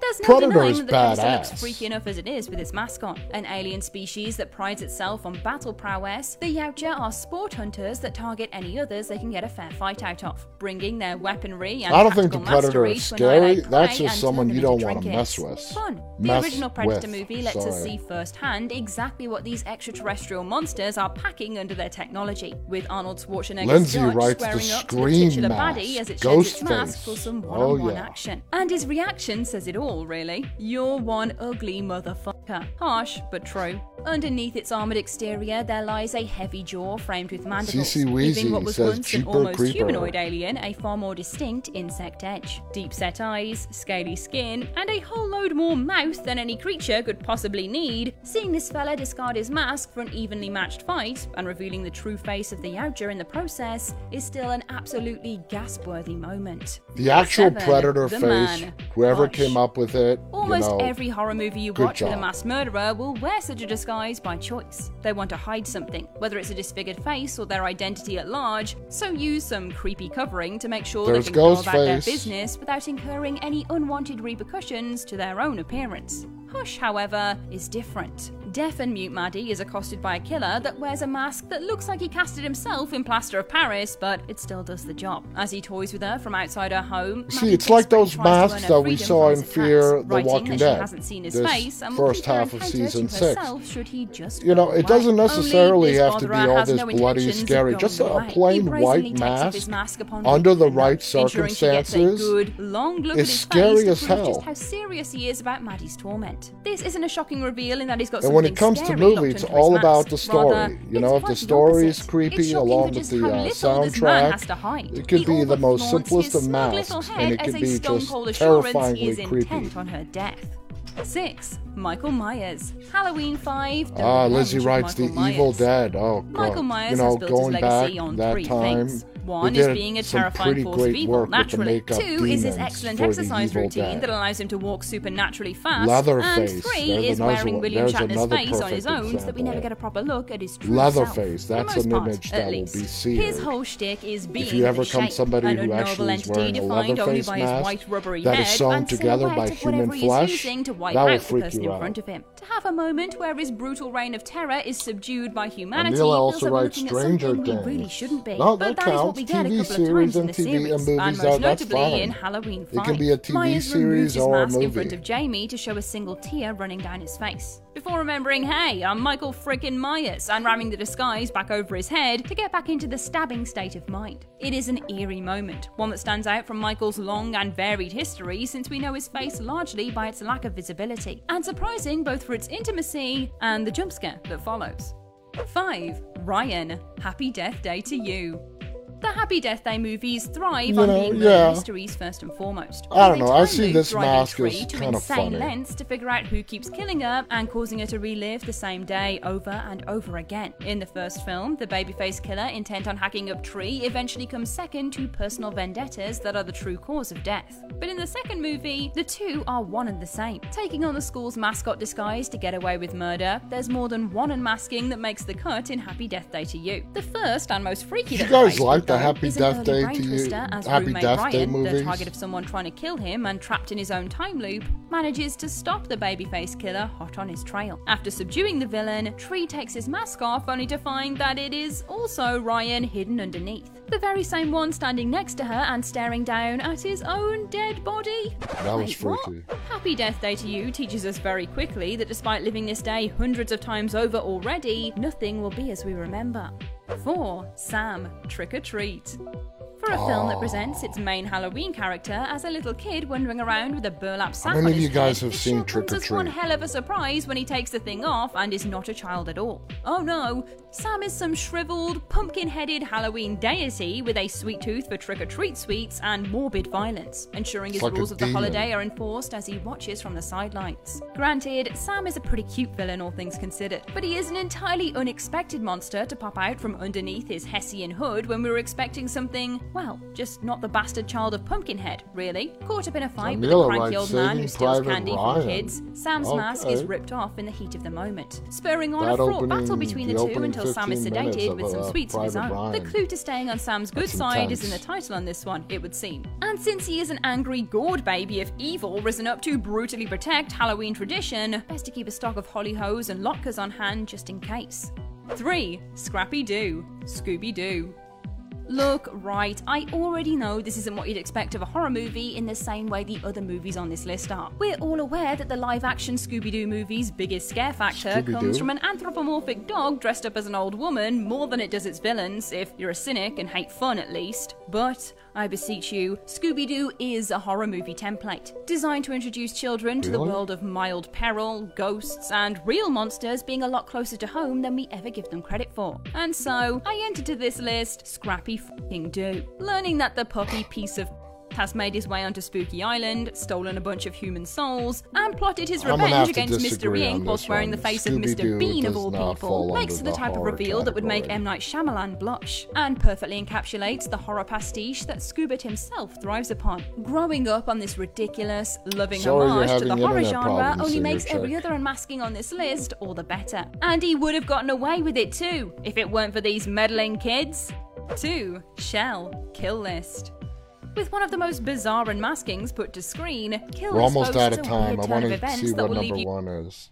There's no Predator denying that the Predator looks freaky enough as it is with its mask on. An alien species that prides itself on battle prowess, the Yautja are sport hunters that target any others they can get a fair fight out of, bringing their weaponry and I don't think the Predator is to scary. That's just someone you don't into wanna mess with. Fun. The Mess original Predator with, movie lets us see firsthand exactly what these extraterrestrial monsters are packing under their technology, with Arnold Schwarzenegger's Lindsay Dutch writes the squaring up to the titular mask, baddie as it sheds its mask for some Oh, one-on-one yeah. action. And his reaction says it all, really. You're one ugly motherfucker. Harsh, but true. Underneath its armoured exterior, there lies a heavy jaw framed with mandibles, CC giving what was once an almost Creeper. humanoid alien a far more distinct insect edge. Deep set eyes, scaly skin, and a whole load more mouth than any creature could possibly need. Seeing this fella discard his mask for an evenly matched fight, and revealing the true face of the Yautja in the process, is still an absolutely gasp-worthy moment. The actual Seven, Predator the face, man. whoever Hush. came up with it, Almost you know, every horror movie you watch with a job. masked murderer will wear such a disguise by choice. They want to hide something, whether it's a disfigured face or their identity at large, so use some creepy covering to make sure There's they can go about their business without incurring any unwanted repercussions to their own appearance. Hush, however, is different. Deaf and mute Maddie is accosted by a killer that wears a mask that looks like he casted himself in plaster of Paris, but it still does the job. As he toys with her from outside her home, See, it's like those tries to earn masks that we saw in Fear attacks, the Walking Dead, She hasn't seen his this face and first half of season six. herself should he just You know, it doesn't necessarily have to be all this no bloody scary. Just a plain white brazenly takes off mask mask under the right them, ensuring she gets a circumstances good, long look is at his scary face as hell. just how serious he is about Maddie's torment. This isn't a shocking reveal in that he's got And when something it comes to scary movie, it's all about the story. Rather, You know, if the story is creepy along with the uh, little this man soundtrack, has to hide. it could be the most simplest of masks, and it could be just cold assurance he terrifyingly is creepy. intent on her death. 6. Michael Myers. Halloween 5. The Ah, Lizzie writes Michael The Evil Dead. Oh, God. Michael Myers you know, has built going his legacy back on that three time, things. One is being a terrifying force of evil, work with the naturally. Two is his excellent exercise routine Dead. that allows him to walk supernaturally fast. Leatherface, And three there's is wearing one- William there's Shatner's face on his own so that we never get a proper look at his true Leatherface, self. that's an part, image at that will be His seared. whole shtick is being If you ever come shape, somebody an who actually is wearing a Leatherface mask white rubbery that is sewn together by silhouette of whatever human flesh, using to wipe that will freak you in front of him. Have a moment where his brutal reign of terror is subdued by humanity Neil also writes Stranger something we Things. really shouldn't be. No, but that that is what counts. we get a couple of times in and the TV and series, and that- most notably in Halloween It can 5. be a TV Myers series removes his or a mask in front of Jamie to show a single tear running down his face. Before remembering, hey, I'm Michael frickin' Myers, and ramming the disguise back over his head to get back into the stabbing state of mind. It is an eerie moment, one that stands out from Michael's long and varied history since we know his face largely by its lack of visibility, and surprising both for its intimacy and the jump scare that follows. 5. Ryan, happy death day to you. The Happy Death Day movies thrive You on know, being murder yeah. mysteries first and foremost. I don't know, I see this mask as to kinda insane funny. lengths to figure out who keeps killing her and causing her to relive the same day over and over again. In the first film, the babyface killer intent on hacking up Tree eventually comes second to personal vendettas that are the true cause of death. But in the second movie, the two are one and the same. Taking on the school's mascot disguise to get away with murder, there's more than one unmasking that makes the cut in Happy Death Day to You. The first and most freaky You guys like Facebook done Happy Death Day to You- uh, as Happy Death Day Ryan, the target of someone trying to kill him and trapped in his own time loop, manages to stop the babyface killer hot on his trail. After subduing the villain, Tree takes his mask off only to find that it is also Ryan hidden underneath. The very same one standing next to her and staring down at his own dead body. That was Wait, what? freaky. Happy Death Day to You teaches us very quickly that despite living this day hundreds of times over already, nothing will be as we remember. 4. Sam, Trick or Treat. For a film that presents its main Halloween character as a little kid wandering around with a burlap sack many on of you guys have seen Trick or as one hell of a surprise when he takes the thing off and is not a child at all. Oh no, Sam is some shriveled, pumpkin-headed Halloween deity with a sweet tooth for trick-or-treat sweets and morbid violence, ensuring his like rules of the holiday are enforced as he watches from the sidelines. Granted, Sam is a pretty cute villain, all things considered, but he is an entirely unexpected monster to pop out from underneath his Hessian hood when we were expecting something, well, just not the bastard child of Pumpkinhead, really. Caught up in a fight with a cranky old man who steals Private candy Ryan." from kids, Sam's mask is ripped off in the heat of the moment, spurring on That a fraught battle between the, the two until Sam is sedated with some sweets of his own. The clue to staying on Sam's good That's side is in the title on this one, it would seem. And since he is an angry gourd baby of evil risen up to brutally protect Halloween tradition, best to keep a stock of holly hoes and lockers on hand just in case. 3. Scrappy Doo, Scooby Doo. Look, right, I already know this isn't what you'd expect of a horror movie in the same way the other movies on this list are. We're all aware that the live action Scooby Doo movie's biggest scare factor Scooby-Doo? comes from an anthropomorphic dog dressed up as an old woman more than it does its villains, if you're a cynic and hate fun at least. But, I beseech you, Scooby Doo is a horror movie template, designed to introduce children to the Really? world of mild peril, ghosts, and real monsters being a lot closer to home than we ever give them credit for. And so, I entered to this list Scrappy fing Doo. Learning that the puppy piece of has made his way onto Spooky Island, stolen a bunch of human souls, and plotted his revenge against Mystery Inc. whilst wearing the face of Scooby-Doo Mr. Bean of all people, makes under the the type of reveal that would make. M. Night Shyamalan blush, and perfectly encapsulates the horror pastiche that Scoobert himself thrives upon. Growing up on this ridiculous, loving Sorry homage to the horror genre only makes every other unmasking on this list all the better. And he would have gotten away with it too, if it weren't for these meddling kids. 2. Shell, Kill List. With one of the most bizarre unmaskings put to screen, Kill We're almost out of time. I want to see what number one is.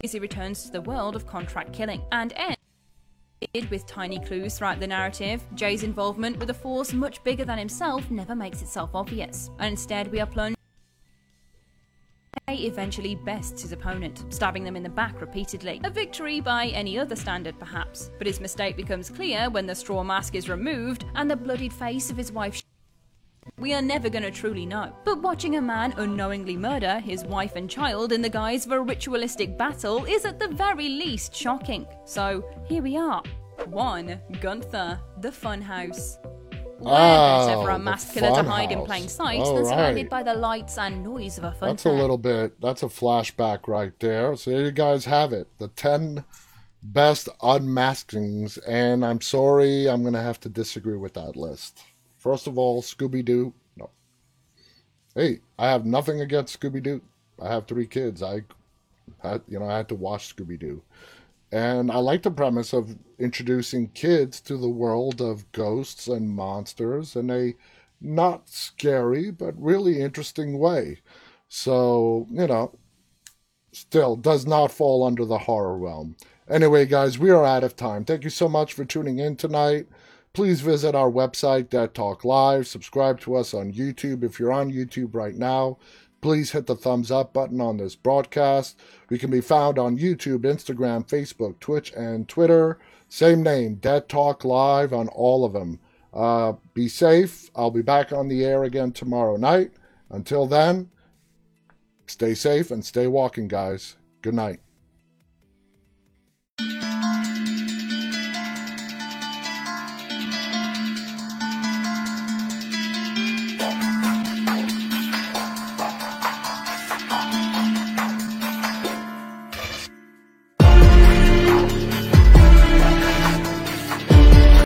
he returns to the world of contract killing and ends with tiny clues throughout the narrative. Jay's involvement with a force much bigger than himself never makes itself obvious, and instead we are plunged. Jay eventually bests his opponent, stabbing them in the back repeatedly. A victory by any other standard, perhaps, but his mistake becomes clear when the straw mask is removed and the bloodied face of his wife we are never going to truly know. But watching a man unknowingly murder his wife and child in the guise of a ritualistic battle is at the very least shocking. So here we are. 1. Gunther, the Funhouse. Where Ah, there's ever a killer to hide in plain sight All than surrounded right. by the lights and noise of a fun That's a little bit. That's a flashback right there. So there you guys have it. The ten best unmaskings, and I'm sorry, I'm gonna have to disagree with that list. First of all, Scooby Doo. No. Hey, I have nothing against Scooby Doo. I have three kids. I, had, you know, I had to watch Scooby Doo, and I like the premise of introducing kids to the world of ghosts and monsters in a not scary but really interesting way. So, you know, still does not fall under the horror realm. Anyway, guys, we are out of time. Thank you so much for tuning in tonight. Please visit our website, Dead Talk Live. Subscribe to us on YouTube. If you're on YouTube right now, please hit the thumbs up button on this broadcast. We can be found on YouTube, Instagram, Facebook, Twitch, and Twitter. Same name, Dead Talk Live on all of them. Uh, be safe. I'll be back on the air again tomorrow night. Until then, stay safe and stay walking, guys. Good night.